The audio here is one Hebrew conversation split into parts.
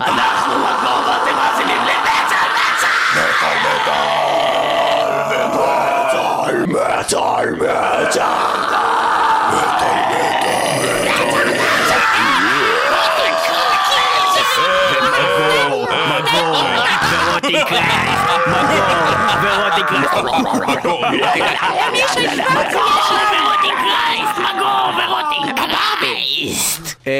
אנחנו מקום ואתם מאזינים למטאל מטאל מטאל מטאל מגור, מגור, ורותי קרייס, מגור, ורותי קרייס. ורותי קרייס, מגור, ורותי קרייס. אה,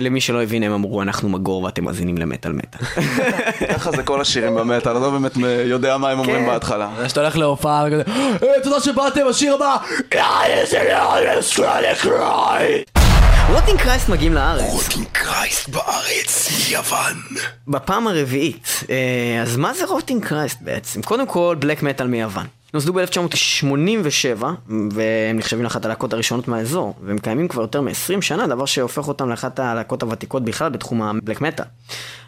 למי שלא הבין הם אמרו אנחנו מגור ואתם מאזינים למטאל מטאל. ככה זה כל השירים במטאל, אני לא באמת יודע מה הם אומרים בהתחלה. זה שאתה הולך להופעה וכזה, "אה, תודה שבאתם, השיר הבא! Rotting Christ מגיעים לארץ. Rotting Christ בארץ, יוון. בפעם הרביעית. אה, אז מה זה Rotting Christ בעצם? קודם כל, black metal מיוון. נוסדו ב-1987, והם נחשבים לאחת הלהקות הראשונות מהאזור, והם קיימים כבר יותר מ-20 שנה, דבר שהופך אותם לאחת הלהקות הוותיקות בכלל בתחום ה black metal.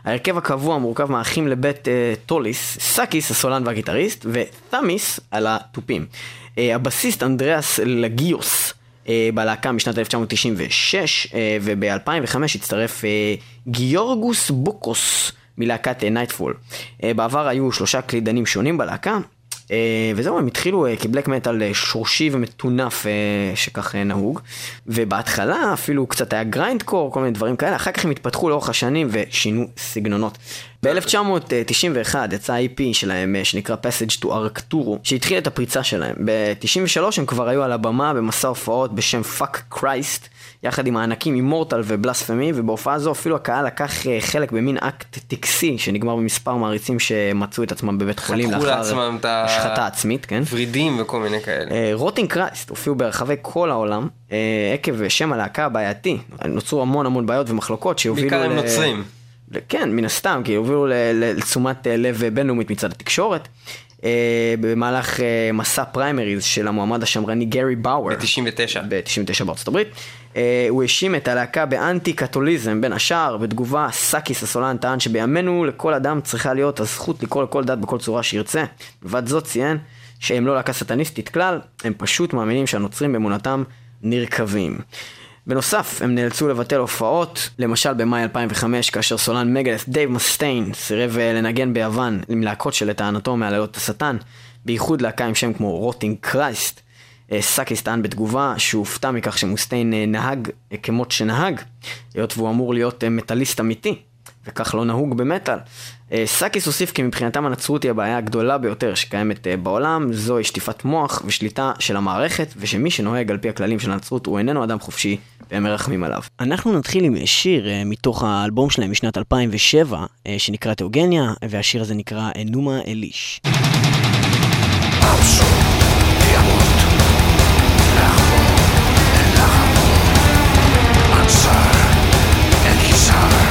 ההרכב הקבוע מורכב מהאחים לבית אה, טוליס, סאקיס הסולן והגיטריסט, ותמיס על התופים. אה, הבסיסט אנדריאס לגיוס. אה, בלהקה משנת 1996, אה, וב-2005 הצטרף אה, גיורגוס בוקוס מלהקת Nightfall. בעבר היו שלושה קלידנים שונים בלהקה, וזהו, הם התחילו אה, כ black metal אה, שורשי ומטונף אה, שכך אה, נהוג, ובהתחלה אפילו קצת היה grindcore, כל מיני דברים כאלה, אחר כך הם התפתחו לאורך השנים ושינו סגנונות. ב-1991 יצא ה-EP שלהם אה, שנקרא Passage to Arcturo, שהתחיל את הפריצה שלהם. ב-93 הם כבר היו על הבמה במסע הופעות בשם Fuck Christ, יחד עם הענקים Immortal ו Blasphemy, ובהופעה זו אפילו הקהל לקח אה, חלק במין אקט טקסי שנגמר במספר מעריצים שמצאו את עצמם בבית חולים לאחר השחתה עצמית, כן? ורידים וכל מיני כאלה. Rotting Christ הופיעו ברחבי כל העולם, אה, עקב שם הלהקה הבעייתי. נוצרו המון המון בעיות ומחלוקות שהובילו... בעיקר עם נוצרים. כן, מן הסתם, כי הובילו לתשומת אה, לב בינלאומית מצד התקשורת. אה, במהלך אה, מסע פריימריז של המועמד השמרני גרי באואר. ב-99. ב-99 בארצות הברית. אה, הוא האשים את הלהקה באנטי קתוליזם בין השאר, בתגובה סאקיס הסולן טען שבימינו לכל אדם צריכה להיות הזכות לקרוא לכל דת בכל צורה שירצה. מלבד זאת ציין שהם לא להקה שטניסטית כלל, הם פשוט מאמינים שהנוצרים באמונתם נרקבים. בנוסף, הם נאלצו לבטל הופעות, למשל במאי 2005, כאשר סולן Megadeth דייב מוסטיין סירב אה, לנגן ביוון עם להקות שלטענתו מהללות השטן, בייחוד להקה עם שם כמו Rotting Christ. אה, סאקיס טען בתגובה שהוא הופתע מכך שמוסטיין אה, נהג אה, כמות שנהג, היות והוא אמור להיות מטאליסט אמיתי, וכך לא נהוג במטאל. סאקיס הוסיף כי מבחינתם הנצרות היא הבעיה הגדולה ביותר שקיימת בעולם, זוהי שטיפת מוח ושליטה של המערכת, ושמי שנוהג על פי הכללים של הנצרות הוא איננו אדם חופשי, והם מרחמים עליו. אנחנו נתחיל עם שיר מתוך האלבום שלהם משנת 2007, אה, שנקרא Theogonia, והשיר הזה נקרא Enuma Elish. answer he's his.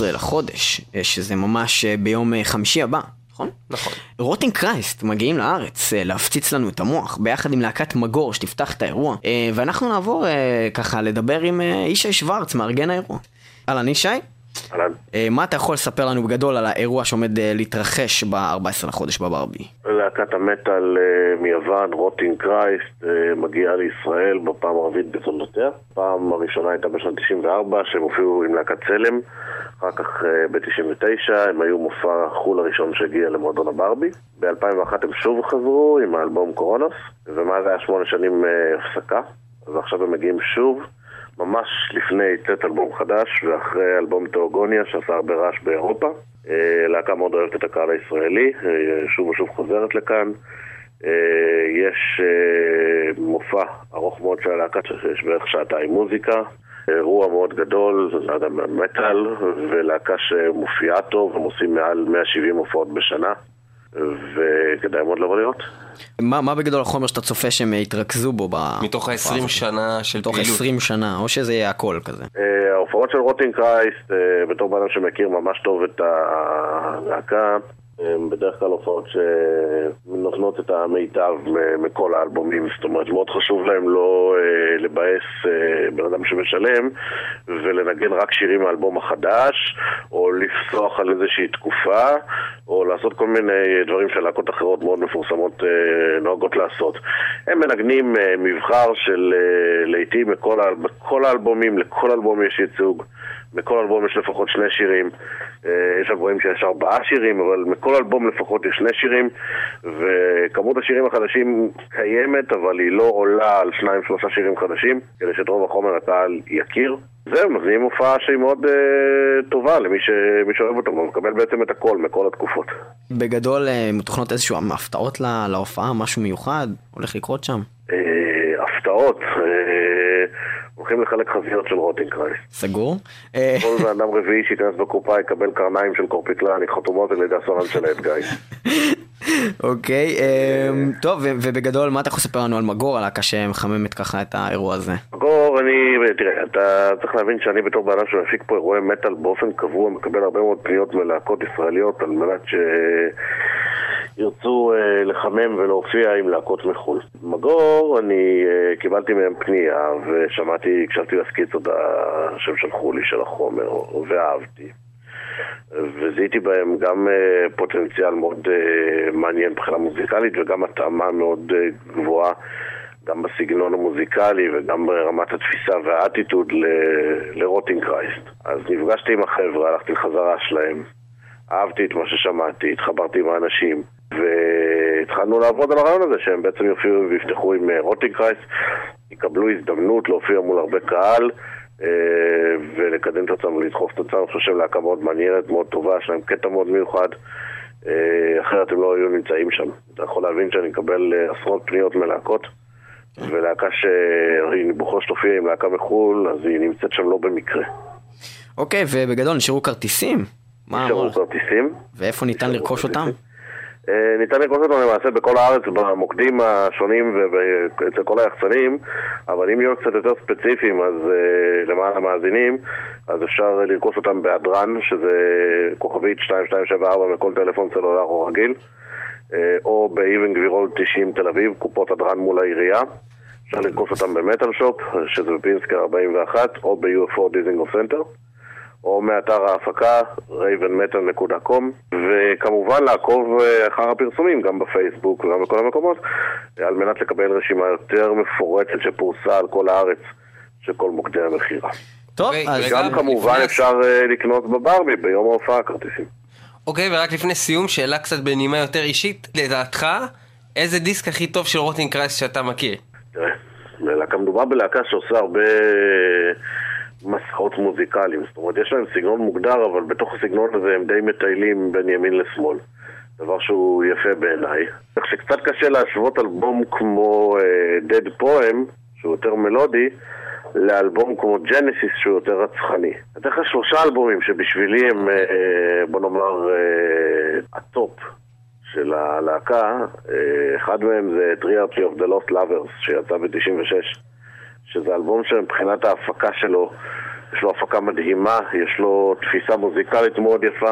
ב-19 לחודש, אה, שזה ממש אה, ביום אה, חמישי הבא, נכון? נכון. Rotting Christ מגיעים לארץ להפציץ לנו את המוח ביחד עם להקת מגור שתפתח את האירוע ואנחנו נעבור ככה לדבר עם ישי שוורץ מארגן האירוע. אהלן ישי, אהלן. אה, מה אתה יכול לספר לנו בגדול על האירוע שעומד אה, להתרחש ב-14 לחודש בברבי? להקת המטאל אה, מיוון, Rotting Christ, מגיעה לישראל בפעם הרביעית בתולדותיה. הפעם הראשונה הייתה בשנת 94, שהם הופיעו עם להקת Salem. אחר כך אה, ב-99 הם היו מופע החו"ל הראשון שהגיע למועדון הברבי. ב-2001 הם שוב חזרו עם האלבום קורונוס, ומאז היה שמונה שנים הפסקה. אז עכשיו הם מגיעים שוב. ממש לפני צאת אלבום חדש ואחרי אלבום תיאוגוניה שעשה הרבה רעש באירופה. אה, להקה מאוד אוהבת את הקהל הישראלי, אה, שוב ושוב חוזרת לכאן. אה, יש מופע ארוך מאוד של הלהקה שיש בערך שעתיים מוזיקה. אירוע מאוד גדול, יודע, מטאל, ולהקה שמופיעה טוב, הם עושים מעל 170 הופעות בשנה, וכדאי מאוד לבוא לראות. מה, מה בגדול החומר שאתה צופה שהם יתרכזו בו ב... מתוך ה-20 שנה של תוך פעילות. 20 שנה, או שזה יהיה הכל כזה. אה, ההופעות של רוטינג קרייסט, אה, בתור בן אדם שמכיר ממש טוב את הלהקה, הם בדרך כלל הופעות שנותנות את המיטב מכל האלבומים, זאת אומרת מאוד חשוב להם לא אה, לבאס אה, בן אדם שמשלם ולנגן רק שירים מהאלבום החדש, או לפסוח על איזושהי תקופה, או לעשות כל מיני דברים שלהקות אחרות מאוד מפורסמות אה, נוהגות לעשות. הם מנגנים אה, מבחר של אה, האל- בכל האלבומים, לכל אלבום יש ייצוג. בכל אלבום יש לפחות שני שירים. אה, יש אלבומים שיש ארבעה שירים, אבל מכל אלבום לפחות יש שני שירים, וכמות השירים החדשים קיימת, אבל היא לא עולה על שניים שלושה שירים חדשים, כדי שאת רוב החומר הקהל יכיר. זהו, מביאים הופעה שהיא מאוד אה, טובה למי ש... שאוהב אותה, הוא מקבל בעצם את הכל מכל התקופות. בגדול אה, מתוכנות איזשהו הפתעות לה- להופעה, משהו מיוחד הולך לקרות שם. אה, הפתעות, אה, הולכים לחלק חזיות של רוטינג קרייסט. סגור? אה, כל בן אדם רביעי שייכנס בקופה יקבל קרניים של קורפיקלני חתומות על ידי הסולן של גיא. אוקיי, אה, טוב, ו- ובגדול מה אתה יכול לספר לנו על מגור, הלהקה שמחממת ככה את האירוע הזה? גור, אני, תראה, אתה צריך להבין שאני בתור בן אדם שמפיק פה אירועי מטאל באופן קבוע מקבל הרבה מאוד פניות מלהקות ישראליות על מנת שירצו אה, לחמם ולהופיע עם להקות מחו"ל. מגור, אני אה, קיבלתי מהם פנייה ושמעתי, הקשבתי לסקיצות ה- שהם שלחו לי של החומר ואהבתי. וזיהיתי בהם גם אה, פוטנציאל מאוד אה, מעניין מבחינה מוזיקלית וגם התאמה מאוד אה, גבוהה גם בסגנון המוזיקלי וגם ברמת התפיסה והאטיטוד לרוטינג קרייסט. אז נפגשתי עם החבר'ה, הלכתי לחזרה שלהם, אהבתי את מה ששמעתי, התחברתי עם האנשים והתחלנו לעבוד על הרעיון הזה שהם בעצם יופיעו ויפתחו עם אה, רוטינג קרייסט, יקבלו הזדמנות להופיע מול הרבה קהל אה, ולקדם את עצמם ולדחוף את עצמם. אני חושב שהם להקה מאוד מעניינת, מאוד טובה, יש להם קטע מאוד מיוחד. אה, אחרת הם לא היו נמצאים שם. אתה יכול להבין שאני מקבל אה, עשרות פניות מלהקות, ולהקה שהיא בוחר שתופיע עם להקה מחו"ל, אז היא נמצאת שם לא במקרה. אוקיי, ובגדול נשארו כרטיסים? מה, נשארו כרטיסים. ואיפה ניתן לרכוש אותם? אה, ניתן לרכוש אותם למעשה בכל הארץ, במוקדים השונים ואצל כל היחצנים, אבל אם יהיו קצת יותר ספציפיים, אז אה, למען המאזינים, אז אפשר לרכוש אותם בהדרן, שזה כוכבית 2274 מכל טלפון סלולר או רגיל, אה, או באבן גבירול 90 תל אביב, קופות הדרן מול העירייה. אפשר לרכוש אותם ב Metal Shop, שזה בפינסקר 41, או ב-UFO דיזינגוף סנטר. או מאתר ההפקה ravenmetal.com וכמובן לעקוב אה, אחר הפרסומים גם בפייסבוק וגם בכל המקומות אה, על מנת לקבל רשימה יותר מפורטת שפורסה על כל הארץ של כל מוקדי המכירה. טוב, אוקיי, אז. גם כמובן לפני- אפשר אה, לקנות בברבי ביום ההופעה כרטיסים. אוקיי, ורק לפני סיום, שאלה קצת בנימה יותר אישית, לדעתך, איזה דיסק הכי טוב של רוטינג קרייסט שאתה מכיר? תראה, מדובר בלהקה שעושה הרבה מסעות מוזיקליים, זאת אומרת יש להם סגנון מוגדר אבל בתוך הסגנון הזה הם די מטיילים בין ימין לשמאל דבר שהוא יפה בעיניי. כך שקצת קשה להשוות אלבום כמו uh, Dead Poem, שהוא יותר מלודי, לאלבום כמו Genesis שהוא יותר רצחני. אתן לך שלושה אלבומים שבשבילי הם, uh, בוא נאמר, uh, הטופ של הלהקה, אה, אחד מהם זה Triarchy of the Lost Lovers שיצא ב-96 שזה אלבום שמבחינת ההפקה שלו יש לו הפקה מדהימה, יש לו תפיסה מוזיקלית מאוד יפה,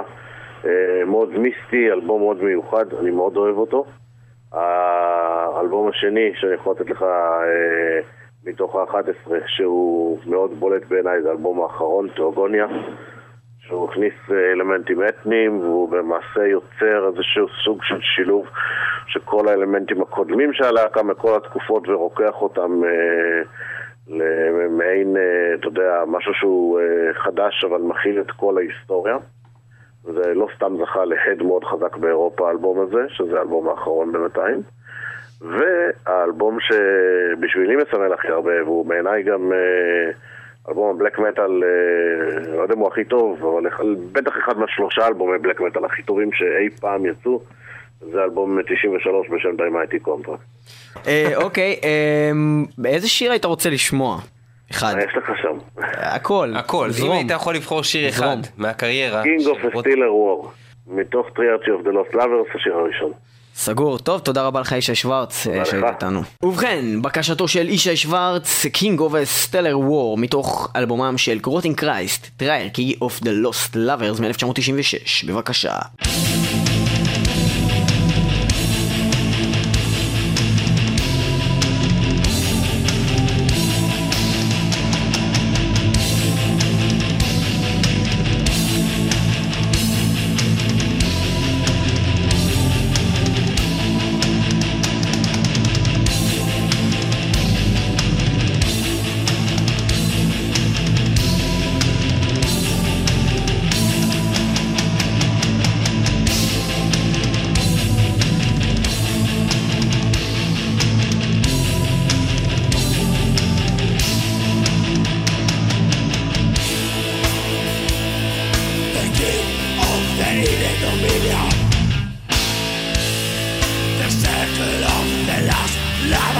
אה, מאוד מיסטי, אלבום מאוד מיוחד, אני מאוד אוהב אותו. האלבום השני שאני יכול לתת לך אה, מתוך ה-11, שהוא מאוד בולט בעיניי, זה האלבום האחרון, תיאוגוניה, שהוא הכניס אה, אלמנטים אתניים, והוא במעשה יוצר איזשהו סוג של שילוב של כל האלמנטים הקודמים של הלהקה מכל התקופות ורוקח אותם אה, למעין, אה, אתה יודע, משהו שהוא אה, חדש אבל מכיל את כל ההיסטוריה. זה לא סתם זכה להד מאוד חזק באירופה האלבום הזה, שזה האלבום האחרון בינתיים. והאלבום שבשבילי מסמל הכי הרבה, והוא בעיניי גם אה, אלבום ה black metal, לא יודע אם הוא הכי טוב, אבל בטח אחד מהשלושה אלבומי black metal הכי טובים שאי פעם יצאו, זה אלבום 93 בשם Thy Mighty Contract. אה, אוקיי, אה, איזה שיר היית רוצה לשמוע? אחד. מה יש לך שם? הכל. הכל, אם זרום. היית יכול לבחור שיר אחד. מהקריירה. King of a Steeler War, מתוך טריארצ'י of the Lost Lovers, השיר הראשון. סגור. טוב, תודה רבה לך ישי שוורץ אה, שהיית. איתנו. ובכן, בקשתו של ישי שוורץ, King of a Stellar War, מתוך אלבומם של גרוטין קרייסט, טריארקי of the Lost Lovers מ-1996. בבקשה. que los de las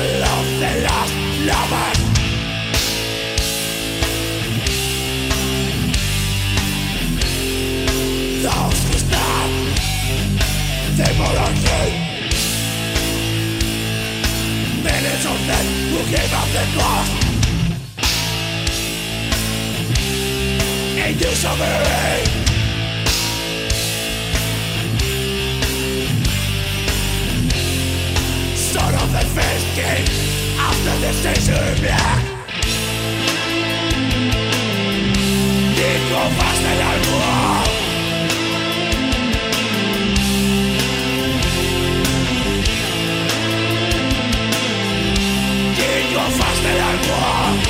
love the lost lover Those who stop the monarchy Millions of men who gave up the cause In disarray walking after the station black. Dico fast and I'll go Dico fast and I'll go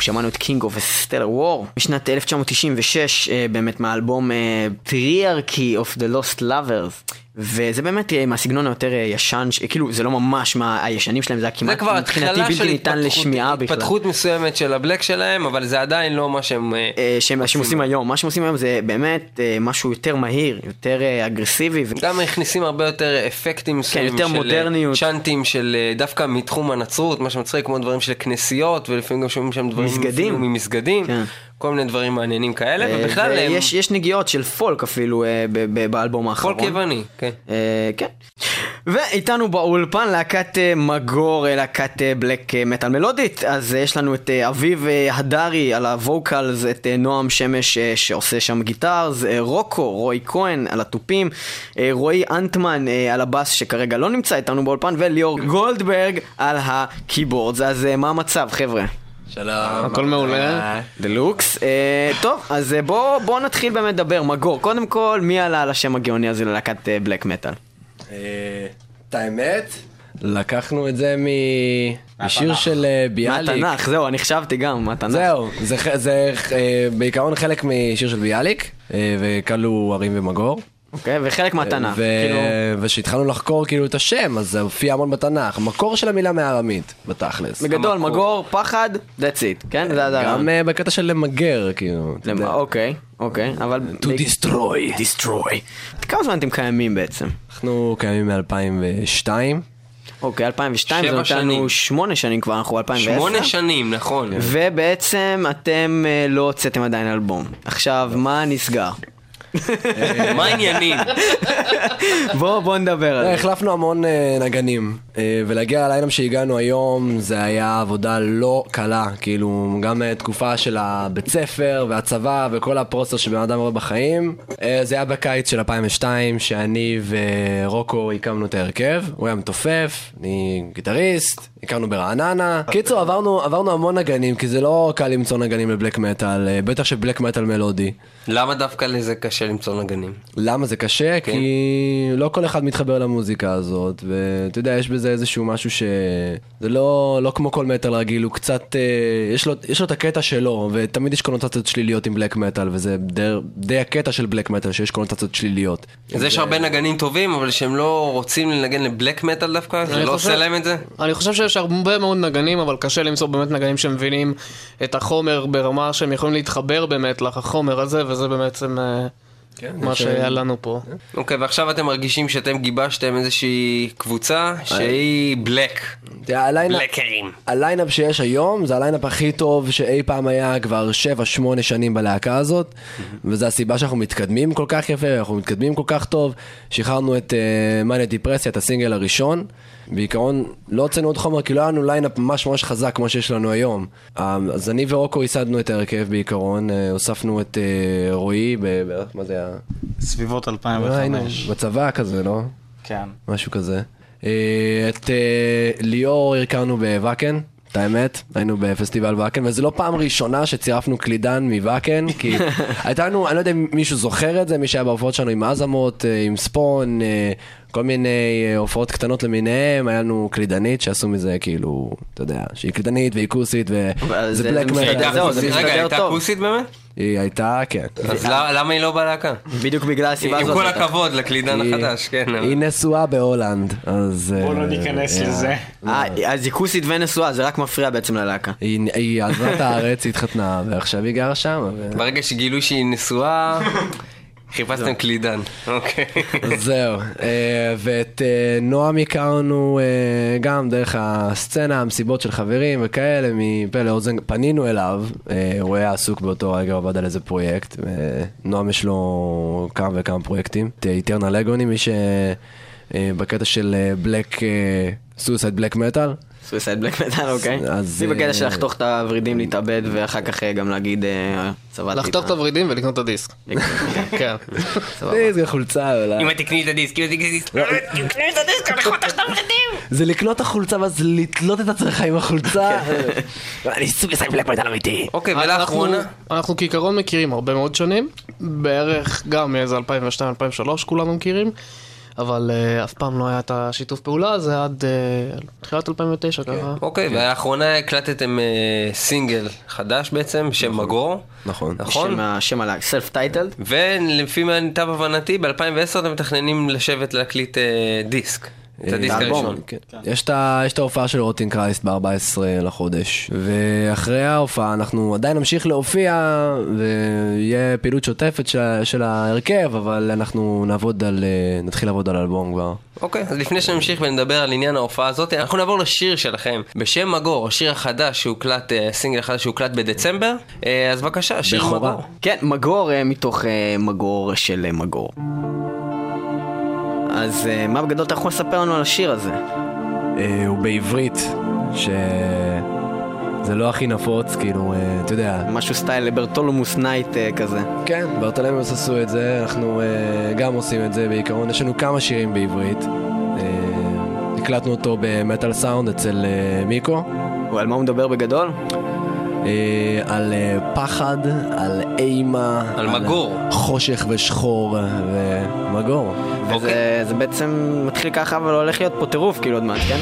שמענו את of a Stellar War משנת 1996, אה, באמת מהאלבום אה, Triarchy of the Lost Lovers. וזה באמת אה, מהסגנון היותר אה, ישן, ש- כאילו זה לא ממש מהישנים שלהם, זה היה זה כמעט כבר מבחינתי בלתי ניתן לשמיעה בכלל. התפתחות מסוימת של הבלק שלהם, אבל זה עדיין לא מה שהם... אה, שהם שהם עושים היום, מה שהם עושים היום זה באמת משהו יותר מהיר, יותר אגרסיבי. ו- גם מכניסים הרבה יותר אפקטים מסוימים יותר של מודרניות. צ'אנטים של דווקא מתחום הנצרות, מה שמצחיק כמו דברים של כנסיות ולפעמים גם שומעים שם דברים מסגדים. ממסגדים, כן. כל מיני דברים מעניינים כאלה, אה, ובכלל הם ויש יש נגיעות של פולק אפילו אה, באלבום האחרון. פולק יווני, כן. אה, כן. ואיתנו באולפן להקת אה, מגור, אה, להקת black metal מלודית. אז יש לנו את אביב הדרי על ה vocals, את נועם שמש שעושה שם guitars, רוקו, רועי כהן על התופים, רועי אנטמן על הבאס שכרגע לא נמצא איתנו באולפן, וליאור גולדברג על ה keyboards. אז אה, מה המצב חבר'ה? שלום. הכל מעולה. דלוקס. אה, טוב, אז אה, בואו בוא נתחיל באמת לדבר. מגור, קודם כל, מי עלה על השם הגאוני הזה ללהקת אה, בלק מטאל? אה, את האמת, לקחנו את זה מ- משיר של אה, ביאליק. מהתנ"ך, זהו, אני חשבתי גם, מהתנ"ך. זהו, זה אה, בעיקרון חלק משיר של ביאליק, אה, וכלו הרים ומגור. אוקיי, וחלק מהתנ"ך. ו- כאילו, וכשהתחלנו לחקור כאילו את השם, אז זה הופיע המון בתנ"ך. המקור של המילה מארמית, בתכלס. בגדול, מגור, פחד, that's it, כן? זה גם. אה, בקטע של למגר, כאילו. אוקיי, אוקיי, אבל... To destroy. destroy. כמה זמן אתם קיימים בעצם? אנחנו קיימים מ-2002. אוקיי, 2002, זה נותן לנו. שמונה שנים כבר, אנחנו ב-2010. שמונה שנים, נכון. ובעצם אתם אה, לא הוצאתם עדיין אלבום. עכשיו, מה נסגר? מה העניינים? בואו בוא נדבר על לא, זה. החלפנו המון אה, נגנים, אה, ולהגיע ל lineup שהגענו היום זה היה עבודה לא קלה, כאילו גם אה, תקופה של הבית ספר והצבא וכל ה process שבן אדם רואה בחיים. זה היה בקיץ של 2002 שאני ורוקו הקמנו את ההרכב, הוא היה מתופף, אני גיטריסט, הכרנו ברעננה. קיצור עברנו, עברנו המון נגנים כי זה לא קל למצוא נגנים ל black metal, אה, בטח שב black metal מלודי. למה דווקא לזה קשה למצוא נגנים? למה זה קשה? כן. כי לא כל אחד מתחבר למוזיקה הזאת, ואתה יודע, יש בזה איזשהו משהו ש... זה לא, לא כמו כל מטאל רגיל, הוא קצת... אה, יש לו, יש לו את הקטע שלו, ותמיד יש קונוטציות שליליות עם בלק מטאל, וזה די, די הקטע של בלק מטאל, שיש קונוטציות שליליות. אז יש הרבה נגנים טובים, אבל שהם לא רוצים לנגן לבלק מטאל דווקא? זה אני לא חושב- עושה להם את זה? אני חושב שיש הרבה מאוד נגנים, אבל קשה למצוא באמת נגנים שמבינים את החומר ברמה שהם יכולים להתחבר באמת לחומר הזה, וזה בעצם אה, מה שהיה לנו פה. אוקיי, ועכשיו אתם מרגישים שאתם גיבשתם איזושהי קבוצה שהיא black. בלקרים. ה lineup שיש היום זה ה lineup הכי טוב שאי פעם היה כבר 7-8 שנים בלהקה הזאת וזו הסיבה שאנחנו מתקדמים כל כך יפה, אנחנו מתקדמים כל כך טוב שחררנו את מאניה דיפרסיה, את הסינגל הראשון בעיקרון לא הוצאנו עוד חומר כי לא היה לנו lineup ממש ממש חזק כמו שיש לנו היום. אה, אז אני ורוקו ייסדנו את ההרכב בעיקרון, אה, הוספנו את אה, רועי, בערך, מה זה היה? סביבות היינו 2005. בצבא כזה, לא? כן. משהו כזה. אה, את ליאור הכרנו בוואקן, את האמת, היינו בפסטיבל וואקן, וזו לא פעם ראשונה שצירפנו קלידן מוואקן, כי הייתה לנו, אני לא יודע אם מישהו זוכר את זה, מי שהיה בהופעות שלנו עם אזמות, אה, עם ספון, כל מיני אה, הופעות קטנות למיניהם, היה לנו קלידנית שעשו מזה כאילו, אתה יודע, שהיא קלידנית והיא כוסית, וזה זה- בלק זה מטאל. מסתדר, זהו, זה רגע, הייתה טוב. כוסית באמת? היא הייתה, כן. אז למה היא לא בלהקה? בדיוק בגלל הסיבה עם הזאת. כל בטח. הכבוד לקלידן החדש, כן. היא נשואה בהולנד, אז... בואו לא אה, ניכנס אה, לזה. אה, אז היא כוסית ונשואה, זה רק מפריע בעצם ללהקה. היא עזבה את הארץ, היא התחתנה, ועכשיו היא גרה שם. ברגע שגילו שהיא נשואה, חיפשתם קלידן. אוקיי. זהו. אה, ואת אה, נועם הכרנו אה, גם דרך הסצנה, המסיבות של חברים וכאלה, מפה לאוזן, פנינו אליו, הוא היה עסוק באותו רגע, עבד על איזה פרויקט, ונועם יש לו כמה וכמה פרויקטים. את Eternal Agony, מי שבקטע של black, suicide black metal. suicide black metal, אוקיי? אז, אני בקטע אה, של לחתוך את הוורידים, להתאבד, ואחר כך אה, גם להגיד אה, צבעתי לחתוך את הוורידים ולקנות את הדיסק. כן. סבבה. איזה חולצה אולי. אם תקני את הדיסק, אם תקני את לא, הדיסק. זה לקנות את החולצה ואז לתלות את עצמך עם החולצה. אני suicide black metal אמיתי. אוקיי, אנחנו- ולאחרונה? אנחנו כעיקרון מכירים הרבה מאוד שנים, בערך גם מאיזה 2002-2003 כולנו מכירים, אבל אה, אף פעם לא היה את השיתוף פעולה הזה עד אה, תחילת 2009 ככה. אוקיי, ולאחרונה הקלטתם אה, סינגל חדש בעצם, בשם מגור. נכון. נכון? שם השם על ה self titled. ולפי מיטב הבנתי, ב-2010 אתם מתכננים לשבת להקליט אה, דיסק. האלבום. הראשון. כן. יש את ההופעה של רוטין קרייסט ב-14 לחודש, ואחרי ההופעה אנחנו עדיין נמשיך להופיע, ויהיה פעילות שוטפת של- של ההרכב, אבל אנחנו נעבוד על, אה, נתחיל לעבוד על אלבום כבר. אוקיי, אז לפני שנמשיך ונדבר על עניין ההופעה הזאת, אנחנו נעבור לשיר שלכם, בשם מגור, השיר החדש שהוקלט, אה, הסינגל החדש שהוקלט בדצמבר. אה, אז בבקשה, שיר. מגור. כן, מגור אה, מתוך אה, מגור של אה, מגור. אז אה, מה בגדול אתה יכול לספר לנו על השיר הזה? אה, הוא בעברית, שזה לא הכי נפוץ, כאילו, אה, אתה יודע. משהו style Bartholomeus Night אה, כזה. כן, Bartholomeus עשו את זה, אנחנו אה, גם עושים את זה בעיקרון, יש לנו כמה שירים בעברית. הקלטנו אותו ב Metal Sound אצל מיקו. ועל מה הוא מדבר בגדול? אה, על אה, פחד, על אימה, על מגור. חושך ושחור ומגור. וזה זה בעצם מתחיל ככה, אבל הולך להיות פה טירוף כאילו עוד מעט, כן?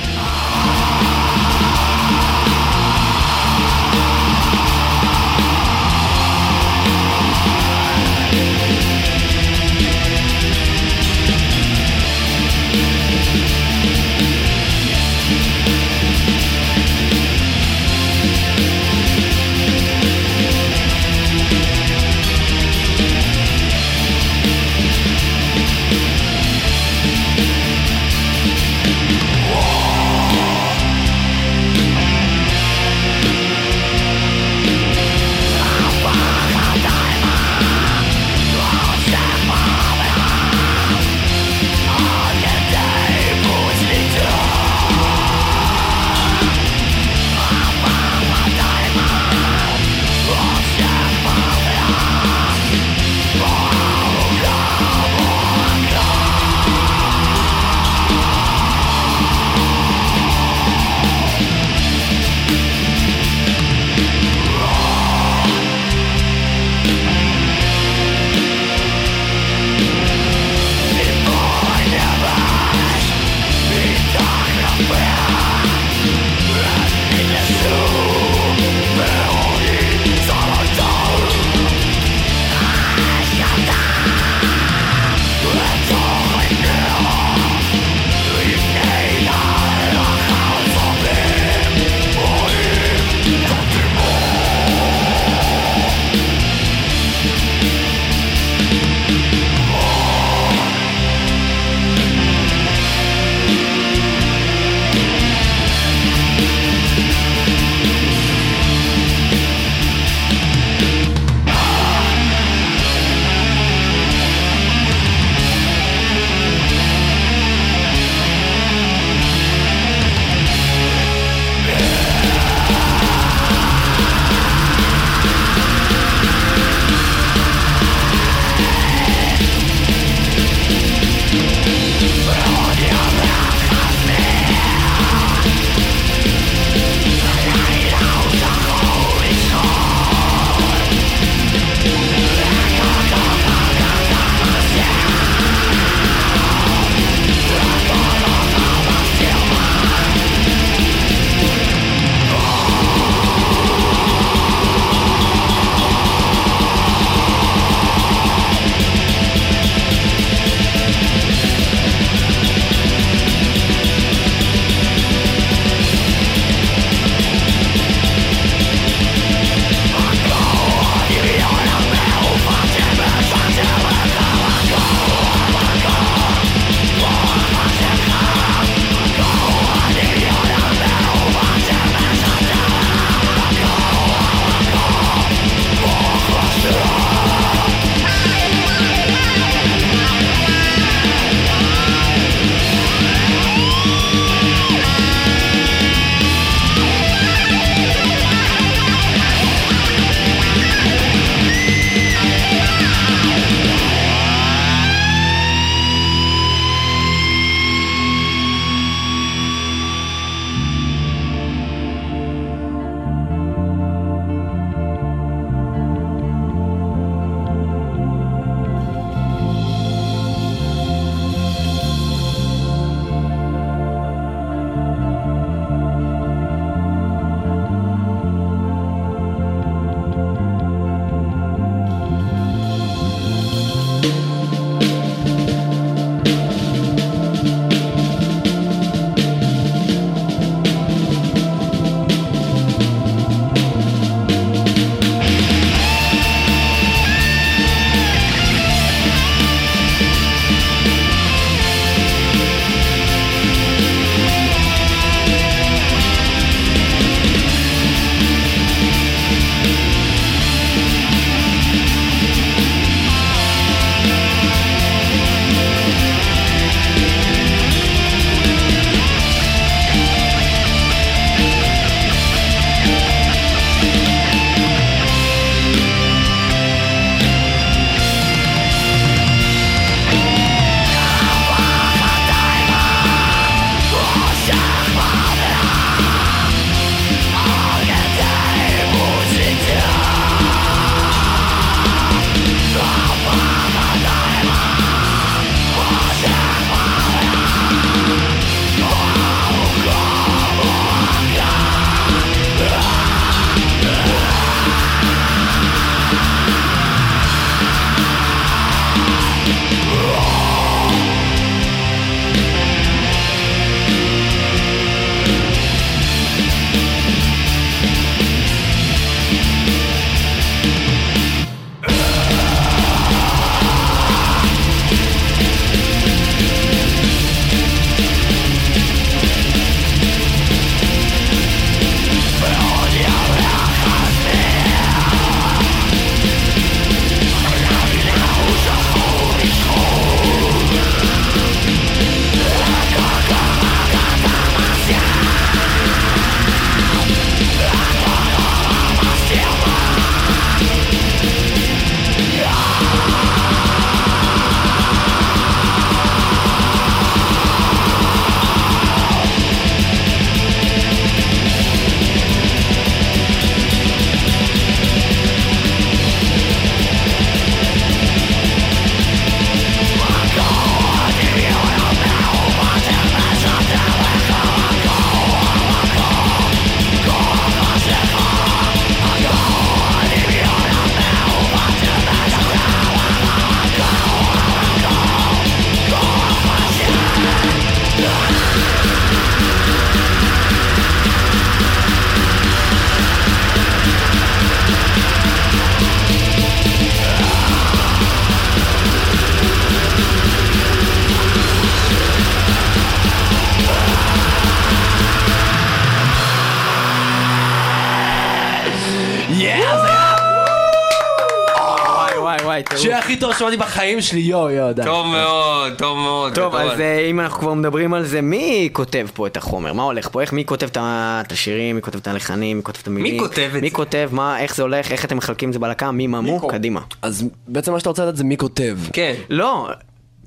שיר הכי טוב שמעתי בחיים שלי, יואו, יואו, די. טוב מאוד, טוב מאוד. טוב. אז אה, אם אנחנו כבר מדברים על זה, מי כותב פה את החומר? מה הולך פה? איך, מי כותב את השירים? מי כותב את הלחנים? מי כותב את המילים? כותב את מי זה? כותב? מה, איך זה הולך? איך אתם מחלקים את זה בלהקה? מי ממו? קדימה. אז בעצם מה שאתה רוצה לדעת זה מי כותב. כן, לא,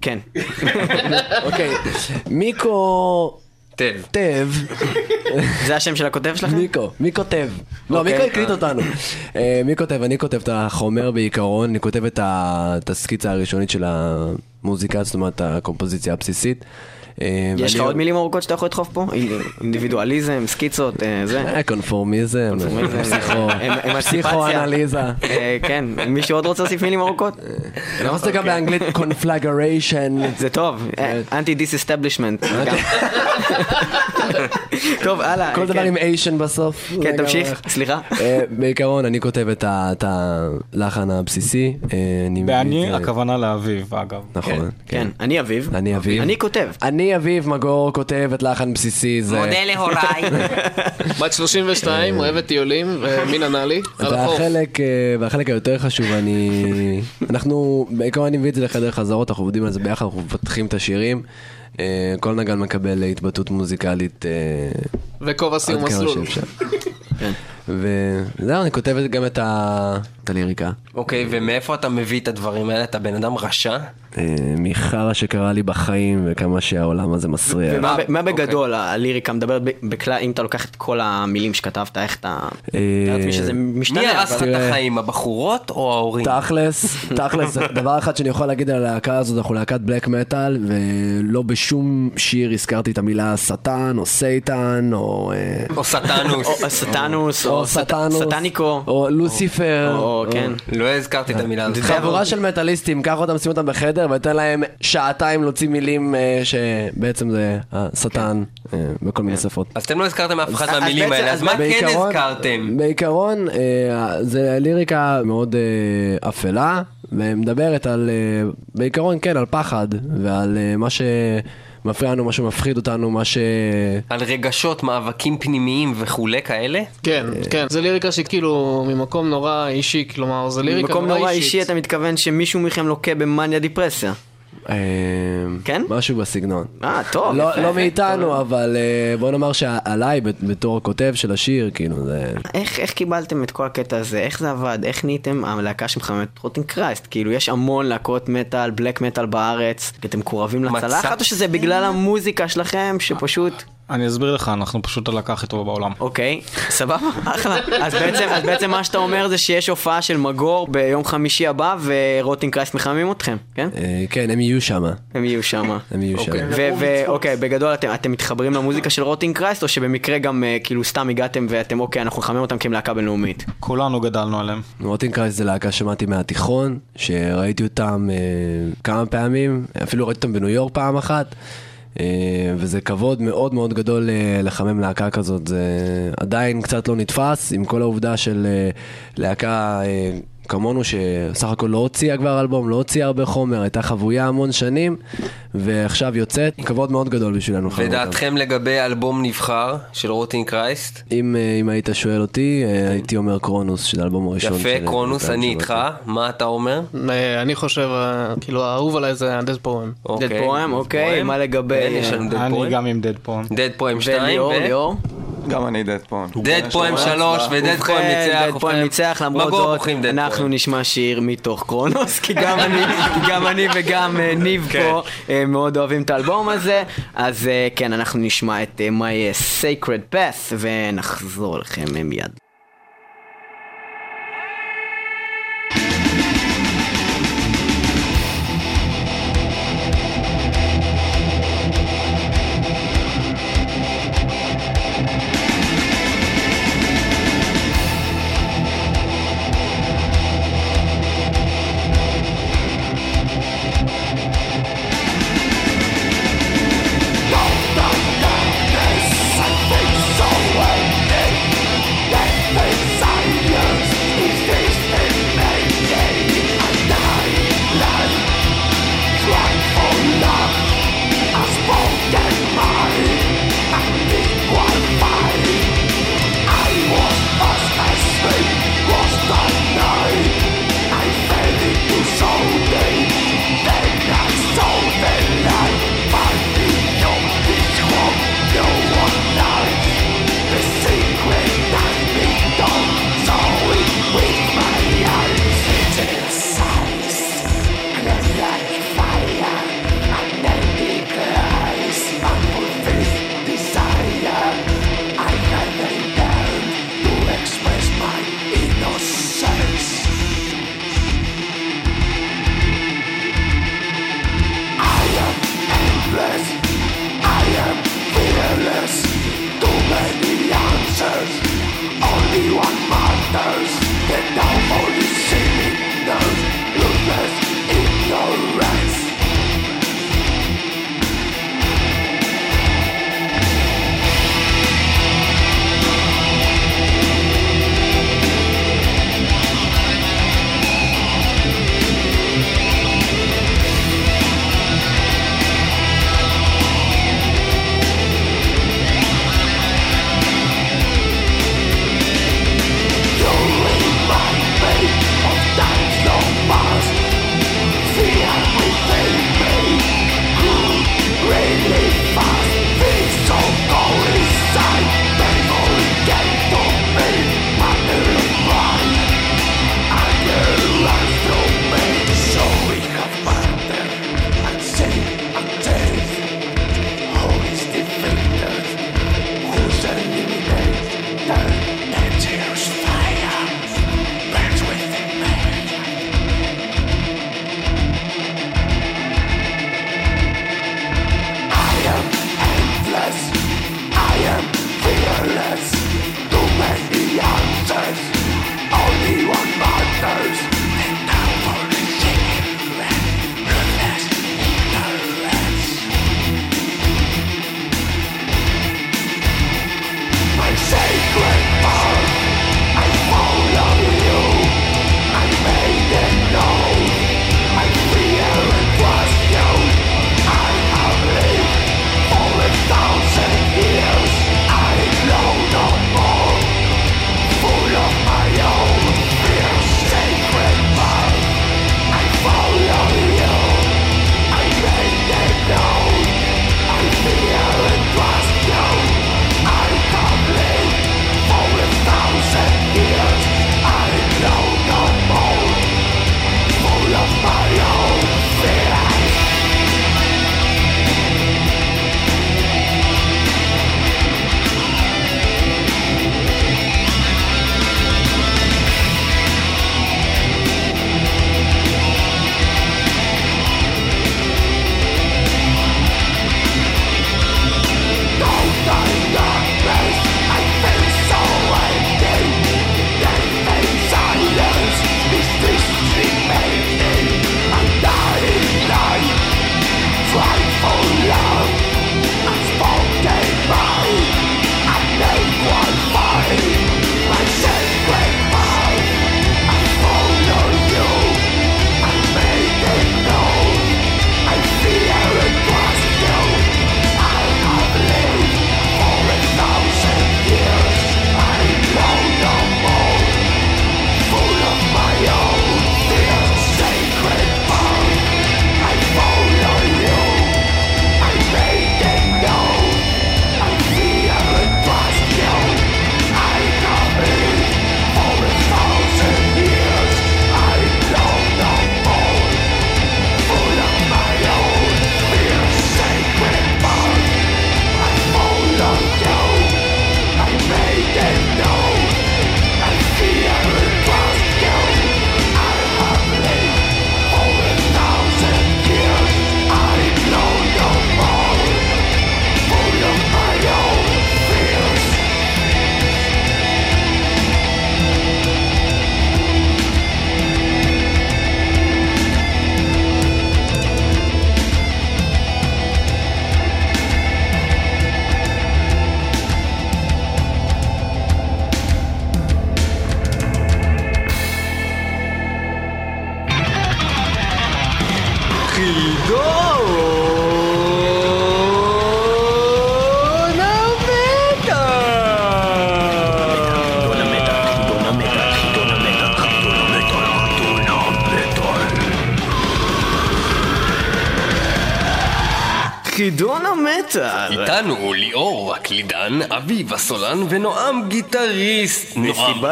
כן. אוקיי, מיקו טב. כותב, זה השם של הכותב שלכם? מיקו, מי כותב? לא, אוקיי. מיקו הקליט אותנו. אה, מי כותב? אני כותב את החומר בעיקרון, אני כותב את הסקיצה הראשונית של המוזיקה, זאת אומרת הקומפוזיציה הבסיסית. אה, יש לך עוד מילים ארוכות שאתה יכול לדחוף פה? אינדיבידואליזם, סקיצות, אה, זה? קונפורמיזם. פסיכואנליזה. אה, כן, מישהו עוד רוצה להוסיף מילים ארוכות? אני רוצה גם באנגלית conflagration. זה טוב, antidisestablishment. טוב, הלאה. כל כן. דבר עם איישן בסוף. כן, תמשיך. סליחה. בעיקרון אני כותב את הלחן הבסיסי. ואני, הכוונה לאביב, אגב. נכון, כן, אני אביב. אני אביב. אני כותב. אני אביב מגור כותב את לחן בסיסי זה... מודה להוריי. בת 32, אוהבת טיולים, ומין ענה לי, על החוף. והחלק, אה, והחלק היותר חשוב, אני... אנחנו, בעיקרון אני מביא את זה לחדר חזרות, אנחנו עובדים על זה ביחד, אנחנו מפתחים את השירים. אה, כל נגן מקבל התבטאות מוזיקלית אה, וכובע סיום מסלול. שאפשר. וזהו, אני כותב גם את ה- את הליריקה. אוקיי, ומאיפה אתה מביא את הדברים האלה? אתה בן אדם רשע? אה, מחרא שקרה לי בחיים וכמה שהעולם הזה מסריח. ומה מה אוקיי. בגדול הליריקה מדברת בכלל, אם אתה לוקח את כל המילים שכתבת, איך אתה... אה. מי הרס לך את. החיים, הבחורות או ההורים? תכלס, תכלס, דבר אחד שאני יכול להגיד על הלהקה הזאת, אנחנו להקת black metal, ולא בשום שיר הזכרתי את המילה שטן, או Satan, או... אה, או סטנוס. או סטנוס, או או סטנוס, סטניקו. או לוסיפר, כן. לא הזכרתי את המילה הזאת. חבורה של מטאליסטים, קח אותם, שים אותם בחדר ותן להם שעתיים להוציא מילים אה, שבעצם זה השטן אה, בכל מיני שפות. אז אתם לא הזכרתם אף אחד מהמילים האלה, אז מה כן הזכרתם? בעיקרון, אה, זה ליריקה מאוד אה, אפלה, ומדברת על, אה, בעיקרון כן, על פחד, ועל אה, מה שמפריע לנו, מה שמפחיד אותנו, מה ש... על רגשות, מאבקים פנימיים וכולי כאלה? כן, כן, זה ליריקה שהיא כאילו ממקום נורא אישי, כלומר, זה ליריקה נורא נורא אישית. אישי אתה מתכוון שמישהו מכם לוקה במאניה דיפרסיה. אה, כן? משהו בסגנון. אה, טוב. לא, יפה. לא מאיתנו, אבל אה, בוא נאמר שעליי, בת- בתור הכותב של השיר, כאילו, זה... איך, איך קיבלתם את כל הקטע הזה? איך זה עבד? איך נהייתם הלהקה שמחממת Rotting Christ? כאילו, יש המון להקות מטאל, black metal בארץ, אתם מקורבים לצלחת, או שזה בגלל המוזיקה שלכם שפשוט... אני אסביר לך, אנחנו פשוט הלהקה הכי טובה בעולם. אוקיי, סבבה, אחלה. אז בעצם, אז בעצם מה שאתה אומר זה שיש הופעה של מגור ביום חמישי הבא, ו Rotting Christ מחממים אתכם, כן? אה, כן, הם יהיו שם. הם יהיו שם. הם יהיו שם. ואוקיי, בגדול אתם, אתם מתחברים למוזיקה של Rotting Christ, או שבמקרה גם אה, כאילו סתם הגעתם ואתם אוקיי, אנחנו נחמם אותם כי הם להקה בינלאומית? כולנו גדלנו עליהם. Rotting Christ זה להקה שמעתי מהתיכון, שראיתי אותם אה, כמה פעמים, אפילו ראיתי אותם בניו יורק פעם אחת, וזה כבוד מאוד מאוד גדול אה, לחמם להקה כזאת, זה עדיין קצת לא נתפס, עם כל העובדה של אה, להקה... כמונו שסך הכל לא הוציאה כבר אלבום, לא הוציאה הרבה חומר, הייתה חבויה המון שנים, ועכשיו יוצאת, כבוד מאוד גדול בשבילנו. ודעתכם לגבי אלבום נבחר של Rotting Christ? אם, אה, אם היית שואל אותי, אה, הייתי אומר קרונוס, שזה האלבום הראשון. יפה, של- קרונוס, של- אני של- איתך, מה אתה אומר? אה, אני חושב, כאילו, האהוב עליי זה הדד פורם. אוקיי. דד פורם, אוקיי, מה לגבי... כן, דד אני. גם עם דד פורם. דד פורם 2, וליאור, ליאור. גם אני דד פוהם. דד פורם 3 ודד ובכן, ניצח. דד פורם ניצח, למרות זאת, אנחנו. נשמע שיר מתוך קרונוס, כי גם אני, כי גם אני וגם אה, ניב כן. פה אה, מאוד אוהבים את האלבום הזה, אז אה, כן, אנחנו נשמע את My Sacred Path, ונחזור אליכם אה, מיד.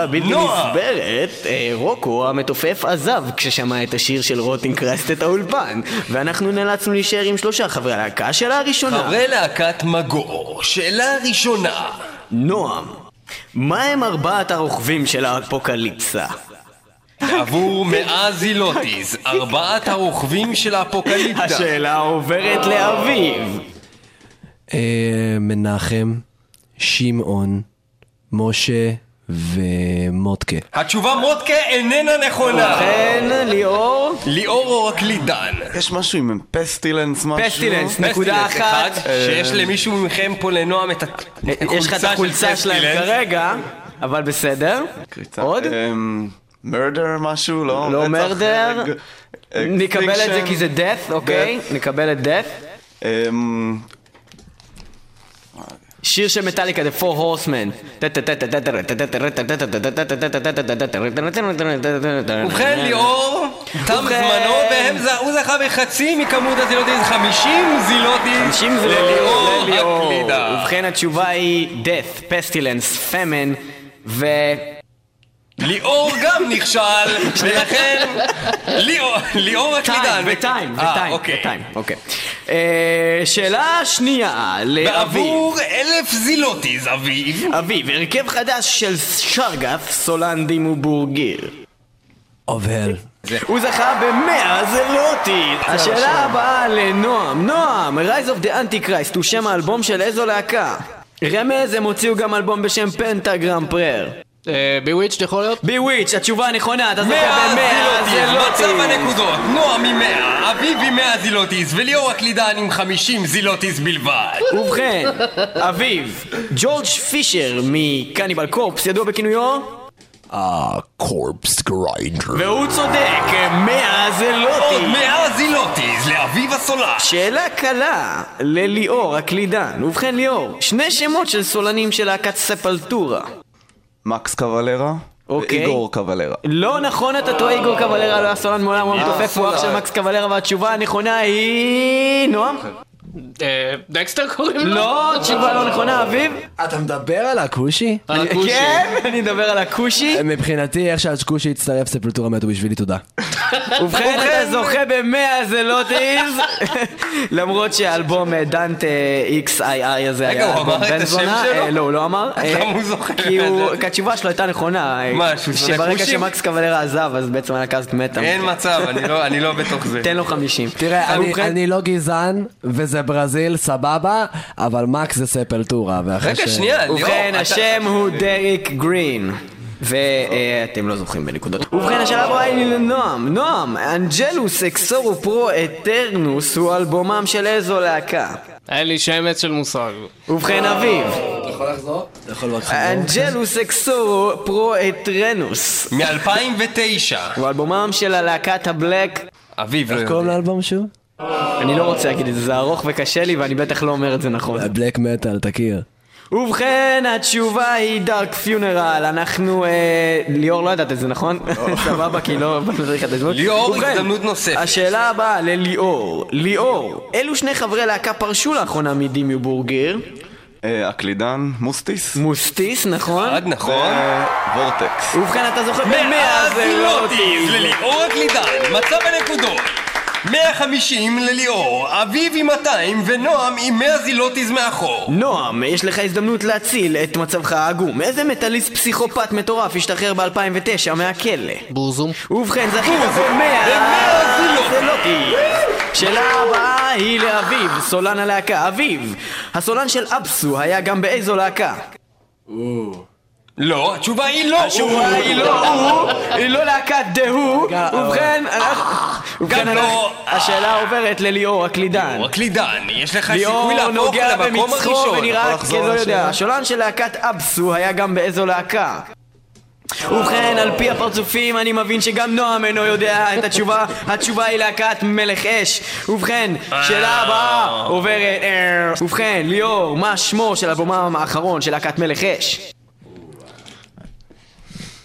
מסיבה נועם, בלתי נועם. נסברת, אה, רוקו המתופף עזב כששמע את השיר של רוטינג קרסט את האולפן ואנחנו נאלצנו להישאר עם שלושה חברי הלהקה. שאלה הראשונה, חברי להקת מגור, שאלה ראשונה. נועם, מה הם ארבעת הרוכבים של האפוקליפסה? עבור מאה זילוטיז, ארבעת הרוכבים של האפוקליפטה. השאלה עוברת לאביב. אה, מנחם, שמעון, משה ומוטקה. התשובה מודקה איננה נכונה. כן, ליאור? ליאור אור הקלידן. יש משהו עם פסטילנס משהו? פסטילנס, נקודה אחת. שיש למישהו מכם פה לנועם את יש לך את החולצה שלהם. כרגע, אבל בסדר. עוד? מרדר משהו? לא? לא מרדר. נקבל את זה כי זה death, אוקיי? נקבל את death. שיר של מטאליקה, The Four Horsemen. ובכן ליאור, תם. זמנו והם ז- הוא זכה בחצי מכמות הזילוטיז, 50 זילוטיז 50 זה לליאור לליאור. הקלידה. ובכן התשובה היא death, pestilence, famine ו... ליאור גם נכשל, ולכן ליאור- הקלידן. טיים, וטיים, אה, וטיים, אוקיי. וטיים, אוקיי. אה, שאלה שנייה, לאביב. בעבור אלף זילוטיז, אביב. אביב, הרכב חדש של שרגף, סולנדים ובורגיר. אובל. הוא זכה במאה זלוטית! השאלה הבאה לנועם. נועם, Rise of the Antichrist הוא שם האלבום של איזו להקה? רמז, הם הוציאו גם אלבום בשם פנטגרם פרר. בוויצ'ד יכול להיות? בוויץ', התשובה הנכונה, אתה מאה במאה זילוטיז, מצב זלוטית! הנקודות, נועם עם מאה, אביב עם מאה זילוטיז, וליאור הקלידן עם חמישים זילוטיז בלבד. ובכן, אביב, ג'ורג' פישר מקניבל קורפס, ידוע בכינויו? קורפס גריינדר. והוא צודק, מאה עוד זלוטית! מאה זילוטיז לאביב הסולן. שאלה קלה לליאור הקלידן. ובכן ליאור, שני שמות של סולנים של להקת ספלטורה. מקס קוולרה? אוקיי. ואיגור קוולרה. לא נכון, אתה טועה, איגור קוולרה לא היה סולן מעולם, הוא המתופף, הוא אח של מקס קוולרה, והתשובה הנכונה היא... נועם? אה, דקסטר קוראים לו? לא, תשובה לא נכונה, אביב? אתה מדבר על הכושי? על הכושי. כן, אני מדבר על הכושי. מבחינתי, איך שהכושי הצטרף, ספלטורה מתו בשבילי, תודה. ובכן, אתה זוכה במאה זלוטיז, למרות שהאלבום אה, דנטה XII הזה היה אלבום בן זונה. אה, לא, הוא לא אמר. למה הוא זוכה כי התשובה שלו הייתה נכונה. מה, שהוא שונא שברגע? שמקס קוולרה עזב, אז בעצם הלהקה הזאת מתה. אין מצב, אני לא- אני לא בתוך זה. תן לו 50. תראה, אני לא גזען, וזה ברזיל, סבבה, אבל מקס זה Sepultura, רגע, ש- שנייה, ליאור. ובכן, אתה- השם הוא דריק גרין. ואתם לא זוכרים בנקודות. ובכן, השאלה הבאה היא לנועם. נועם, Angelus Exuro pro Eternus הוא אלבומם של איזו להקה. אין לי שמץ של מושג. ובכן, אביב. אתה יכול בבקשה? Angelus Exuro pro Eternus. מ-2009. הוא אלבומם של הלהקת ה black. אביב, לא איך יודע. קוראים לאלבום שוב? אני לא רוצה להגיד את זה, זה ארוך וקשה לי ואני בטח לא אומר את זה נכון. black metal, תכיר. ובכן, התשובה היא Dark Funeral. אנחנו... אה, ליאור לא ידעת את זה, נכון? סבבה, כי לא... לא צריך. ליאור, ובכן, הזדמנות נוספת. השאלה הבאה לליאור. ליאור, אילו שני חברי להקה פרשו לאחרונה מ Dimmu Borgir? אה, הקלידן, Mustis? Mustis, נכון? אחד נכון. Vortex. ובכן, אתה זוכר במאה מאה זלוטיז. זילוטיז לליאור הקלידן, מצב הנקודות. 150 לליאור, אביב עם 200 ונועם עם 100 זילוטיז מאחור. נועם, יש לך הזדמנות להציל את מצבך העגום. איזה מטאליסט פסיכופת מטורף השתחרר ב-2009 מהכלא? בוזום. ובכן, זכית במאה במאה זילוטיז. שאלה הבאה היא לאביב, סולן הלהקה. אביב, הסולן של אבסו היה גם באיזו להקה? לא, התשובה היא לא. התשובה היא לא הוא, היא לא להקת דהו. ובכן, אנחנו- ובכן, גם לא. השאלה עוברת לליאור הקלידן. הקלידן, יש לך ליאור סיכוי להפוך נוגע למקום במצחו הראשון. ונראה לחזור כלא על יודע. השאלה? השולן של להקת אבסו היה גם באיזו להקה? ובכן, על פי הפרצופים אני מבין שגם נועם אינו יודע את התשובה. התשובה היא להקת מלך אש. ובכן, שאלה הבאה עוברת... אה, ובכן, ליאור, מה שמו של אלבומם האחרון של להקת מלך אש?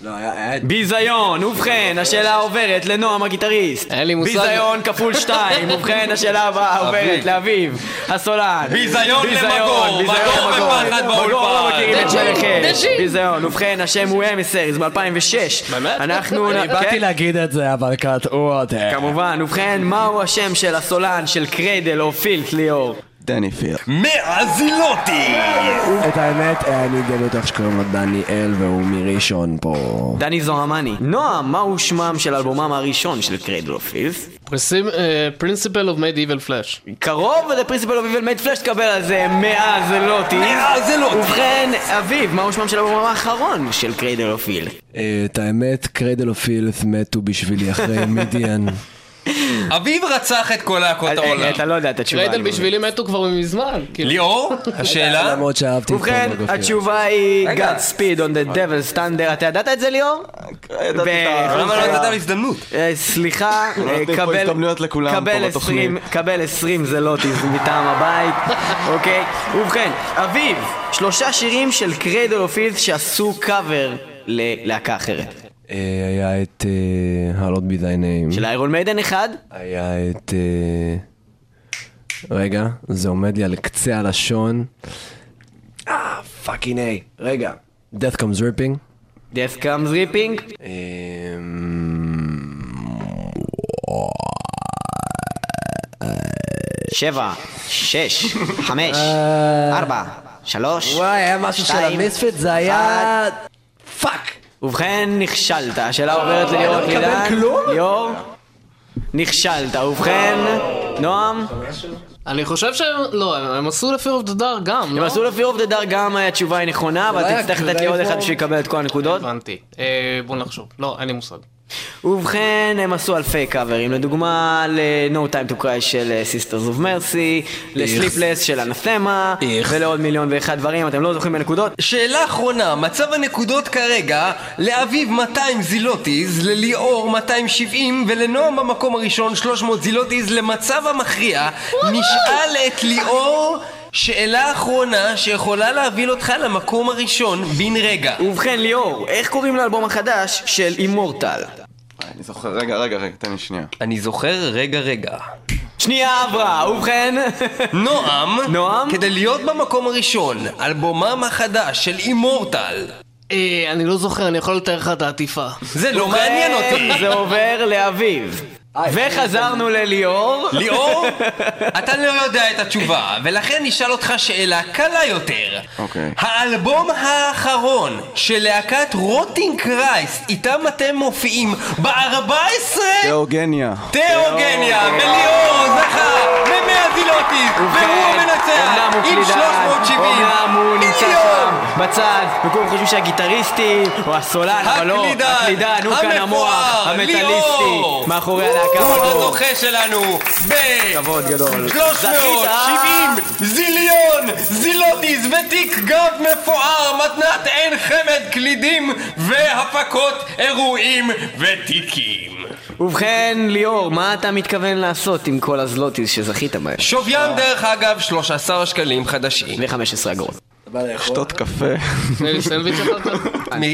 לא, היה... ביזיון, ובכן, השאלה עוברת לנועם הגיטריסט. אין לי מושג. ביזיון כפול שתיים, ובכן, השאלה הבאה עוברת לאביב, הסולן. ביזיון למגור, ביזיון, מגור ופחד מגור לא באולפן. מכירים את. דשי. ביזיון, ובכן, השם הוא אמסריז ב-2006. באמת? אנחנו... אני כן, באתי להגיד את זה, אבל קטעו אותי. כמובן, ובכן, מהו השם של הסולן של קריידל או פילט, ליאור? דני פיר. מהזילוטי! את האמת, אני די בטוח שקוראים לו דניאל והוא מראשון פה. דני זוהמני. נועם, מהו שמם של אלבומם הראשון של Cradle of Filth? Principle of Made Evil Flesh. קרוב ל-Principle of Evil Made Flesh תקבל על זה מאה זלוטי. מאה זלוטי. ובכן, אביב, מהו שמם של האלבום האחרון של Cradle of Filth? אה, את האמת, Cradle of Filth מתו בשבילי אחרי Midian. אביב רצח את כל להקות העולם. אתה לא יודע את התשובה. Cradle בשבילי מתו כבר מזמן. כאילו. ליאור, השאלה? למרות שאהבתי ובכן. התשובה היא. Godspeed on the Devil's Thunder. אתה ידעת את זה ליאור? למה לא לי הזדמנות? אה, סליחה, לא אה, קבל- הזדמנויות לכולם קבל פה 20 בתוכנית. קבל 20 זלוטיז מטעם הבית, אוקיי? ובכן, אביב, שלושה שירים של Cradle of Filth שעשו קאבר ללהקה אחרת. אה, היה את אה, Hallowed Be Thy Name. של Iron Maiden אחד, היה את... אה, רגע, זה עומד לי על קצה הלשון. אה, fucking A. רגע. death comes ripping. Death Comes Ripping, שבע, שש, חמש, ארבע, שלוש, וואי, היה משהו של שתיים, ה Misfits, זה היה... fuck! ובכן, נכשלת. השאלה עוברת לליאור לא. כלום? ליאור, נכשלת. ובכן, נועם, אני חושב שהם, לא, הם- עשו ל Fear of the Dark גם, הם לא? עשו ל Fear of the Dark גם התשובה היא נכונה, אבל תצטרך לתת לי עוד אחד לקבל את כל הנקודות. הבנתי. אה, בוא נחשוב. לא, אין לי מושג. ובכן, הם עשו אלפי קאברים, לדוגמה ל-No Time to Cry של אה, Sisters of Mercy, ל-Sleepless של Anathema. ולעוד מיליון ואחד דברים, אתם לא זוכרים בנקודות? שאלה אחרונה, מצב הנקודות כרגע, לאביב 200 זילוטיז, לליאור 270 ולנועם במקום הראשון 300 זילוטיז, למצב המכריע נשאל את ליאור שאלה אחרונה שיכולה להוביל אותך למקום הראשון בן רגע. ובכן, ליאור, איך קוראים לאלבום החדש של אימורטל? אני זוכר, רגע, רגע, רגע, תן לי שנייה. אני זוכר רגע רגע. שנייה עברה, ובכן... נועם, נועם? כדי להיות במקום הראשון, אלבומם החדש של אימורטל. אה, אני לא זוכר, אני יכול לתאר לך את העטיפה. זה לא מעניין אותי. זה עובר לאביב. וחזרנו לליאור. ליאור, אתה לא יודע את התשובה, ולכן נשאל אותך שאלה קלה יותר. אוקיי. האלבום האחרון של להקת רוטינג קרייסט, איתם אתם מופיעים ב-14 תיאוגניה. תיאוגניה, וליאור זכה ב-100 זילוטיס, והוא המנצח עם קלידן, 370 אומנם הוא נמצא. שם בצד, וכולם חושבים שהגיטריסטי או הסולן, אבל לא, הקלידן, הקלידן, הוא כאן המוח, המפואר, המטאליסטי, ליאור. מאחורי הלהקה בגור. הזוכה שלנו ב... כבוד גדול. 370 זיליון זילוטיס ותיק גב מפואר, מתנת עין חמד קלידים והפקות אירועים ותיקים. ובכן, ליאור, מה אתה מתכוון לעשות עם כל הזלוטיס שזכית בהם? שוויים דרך אגב 13 שקלים חדשים. ו-15 אגורות. שתות קפה.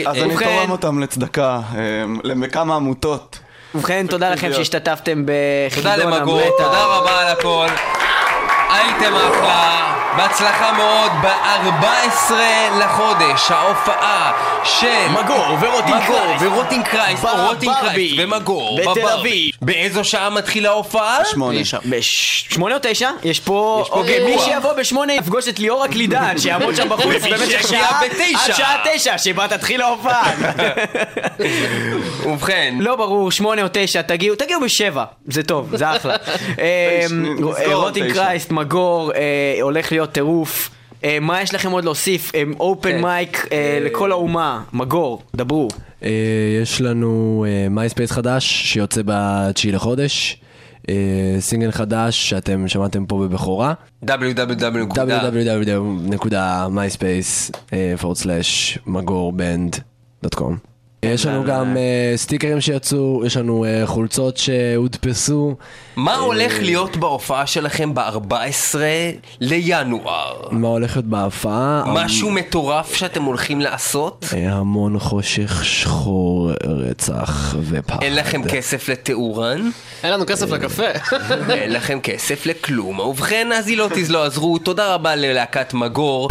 אז אני תורם אותם לצדקה, אה, לכמה עמותות. ובכן, תודה לכם שהשתתפתם תודה בחידון למגור, המטאל. תודה רבה על הכל. הייתם אחלה, בהצלחה מאוד, ב-14 לחודש, ההופעה של מגור ו Rotting מגור Christ. ו Rotting Christ, או Rotting בברבי. Christ ומגור, בתל. אביב. באיזו שעה מתחילה ההופעה? שמונה. בשמונה או תשע? יש פה... יש פה אוקיי. מי שיבוא בשמונה יפגוש את ליאור הקלידן, שיעמוד שם בחוץ במשך שעה, בתשע. עד שעה תשע, שבה תתחיל ההופעה. ובכן, לא ברור, שמונה או תשע, תגיעו, תגיעו בשבע, זה טוב, זה אחלה. אה, Rotting. Christ, מגור, אה, הולך להיות טירוף. אה, מה יש לכם עוד להוסיף? open כן. mic לכל האומה, מגור, דברו. אה, יש לנו MySpace חדש שיוצא ב-9 לחודש. אה, סינגל חדש שאתם שמעתם פה בבכורה. www. יש לנו גם אה, אה, סטיקרים שיצאו, יש לנו אה, חולצות שהודפסו. מה הולך להיות בהופעה שלכם ב-14 לינואר? מה הולך להיות בהופעה? משהו מטורף שאתם הולכים לעשות? אה, המון חושך, שחור, רצח ופחד. אין לכם כסף לתאורן? אין לנו כסף לקפה. אין לכם כסף לכלום. ובכן, הזילוטיז לא עזרו. תודה רבה ללהקת מגור.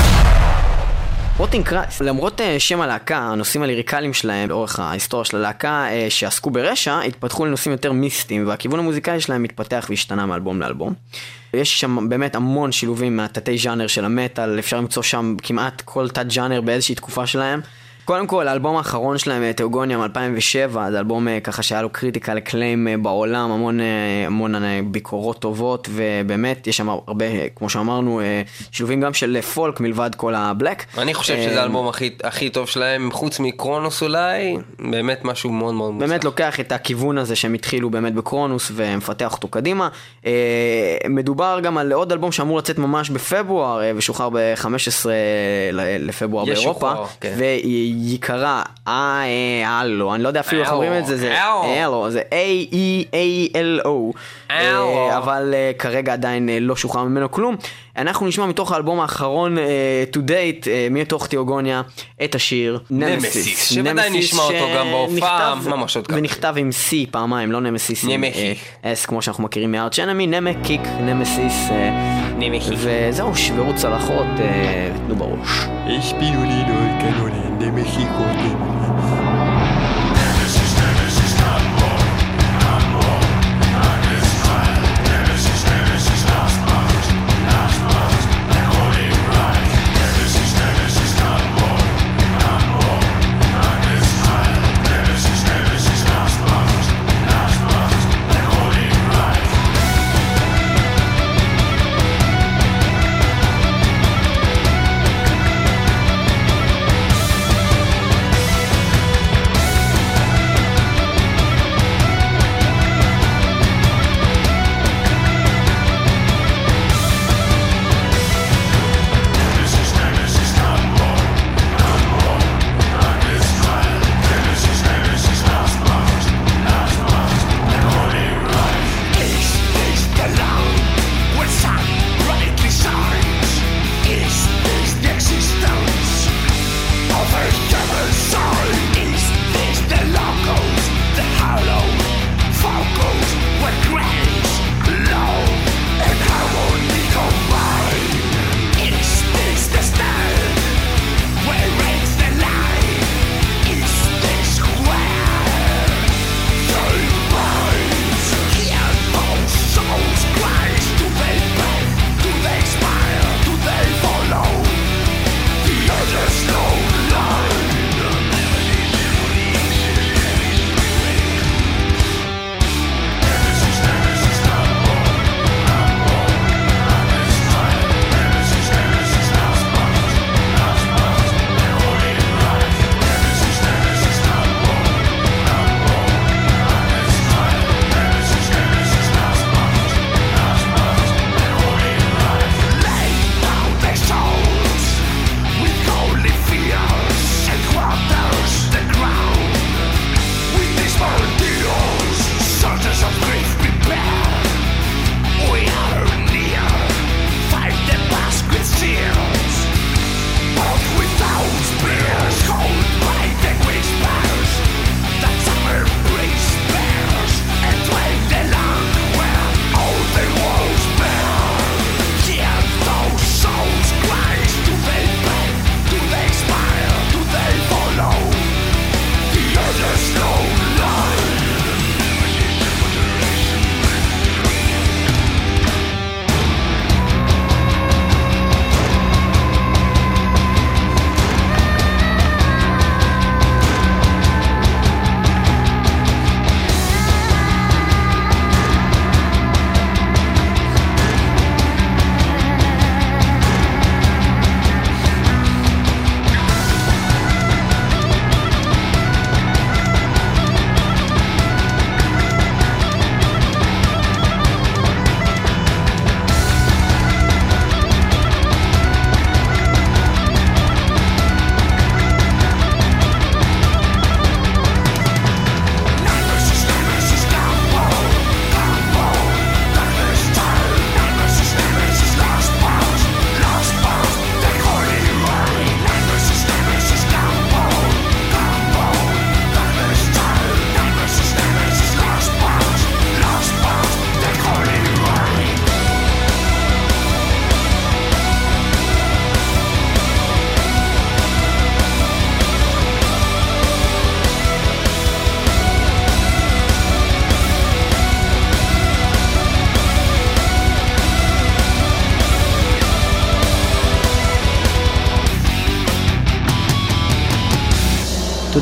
Rotting Christ, למרות אה, שם הלהקה, הנושאים הליריקליים שלהם לאורך ההיסטוריה של הלהקה אה, שעסקו ברשע, התפתחו לנושאים יותר מיסטיים, והכיוון המוזיקלי שלהם התפתח והשתנה מאלבום לאלבום. יש שם באמת המון שילובים מהתתי ז'אנר של המטאל, אפשר למצוא שם כמעט כל תת ז'אנר באיזושהי תקופה שלהם. קודם כל, האלבום האחרון שלהם, אה, Theogonia מ-2007, זה אלבום אה, ככה שהיה לו critical acclaim אה, בעולם, המון, המון ביקורות טובות, ובאמת, יש שם הרבה, כמו שאמרנו, שילובים גם של פולק מלבד כל ה black. אני חושב שזה האלבום הכי, הכי טוב שלהם, חוץ מ Khronos אולי, באמת משהו מאוד מאוד מוצלח. באמת לוקח את הכיוון הזה שהם התחילו באמת ב Khronos ומפתח אותו קדימה. מדובר גם על עוד אלבום שאמור לצאת ממש בפברואר ושוחרר ב-15 לפברואר באירופה. כן. וייקרא אהלו, אני לא יודע אפילו איך אומרים את זה, זה. אהלו, זה A-E-A-L-O. אה, אבל אה, כרגע עדיין אה, לא שוחרר ממנו כלום. אנחנו נשמע מתוך האלבום האחרון אה, to date, אה, מתוך תיאוגוניה, את השיר נמסיס, שוודאי נשמע אותו גם בהופעה, ממש עוד כמה ונכתב עם C פעמיים, לא נמסיס עם נמקיק. אה, S כמו שאנחנו מכירים מארץ' אנמי, נמקיק, נמסיס, אה, נמקיק. וזהו, שברו צלחות, אה, תנו בראש. Espirulino, canone, de México, tío.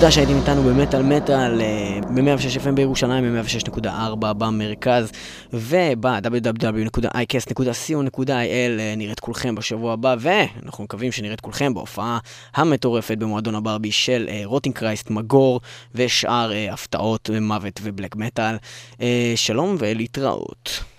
תודה שהייתם איתנו במטאל מטאל, אה, ב-106 FM בירושלים, ב-106.4 במרכז, וב-www.icast.co.il אה, נראה את כולכם בשבוע הבא, ואנחנו מקווים שנראה את כולכם בהופעה המטורפת במועדון הברבי של אה, רוטינג קרייסט, מגור ושאר אה, הפתעות, מוות ובלק מטאל. אה, שלום ולהתראות.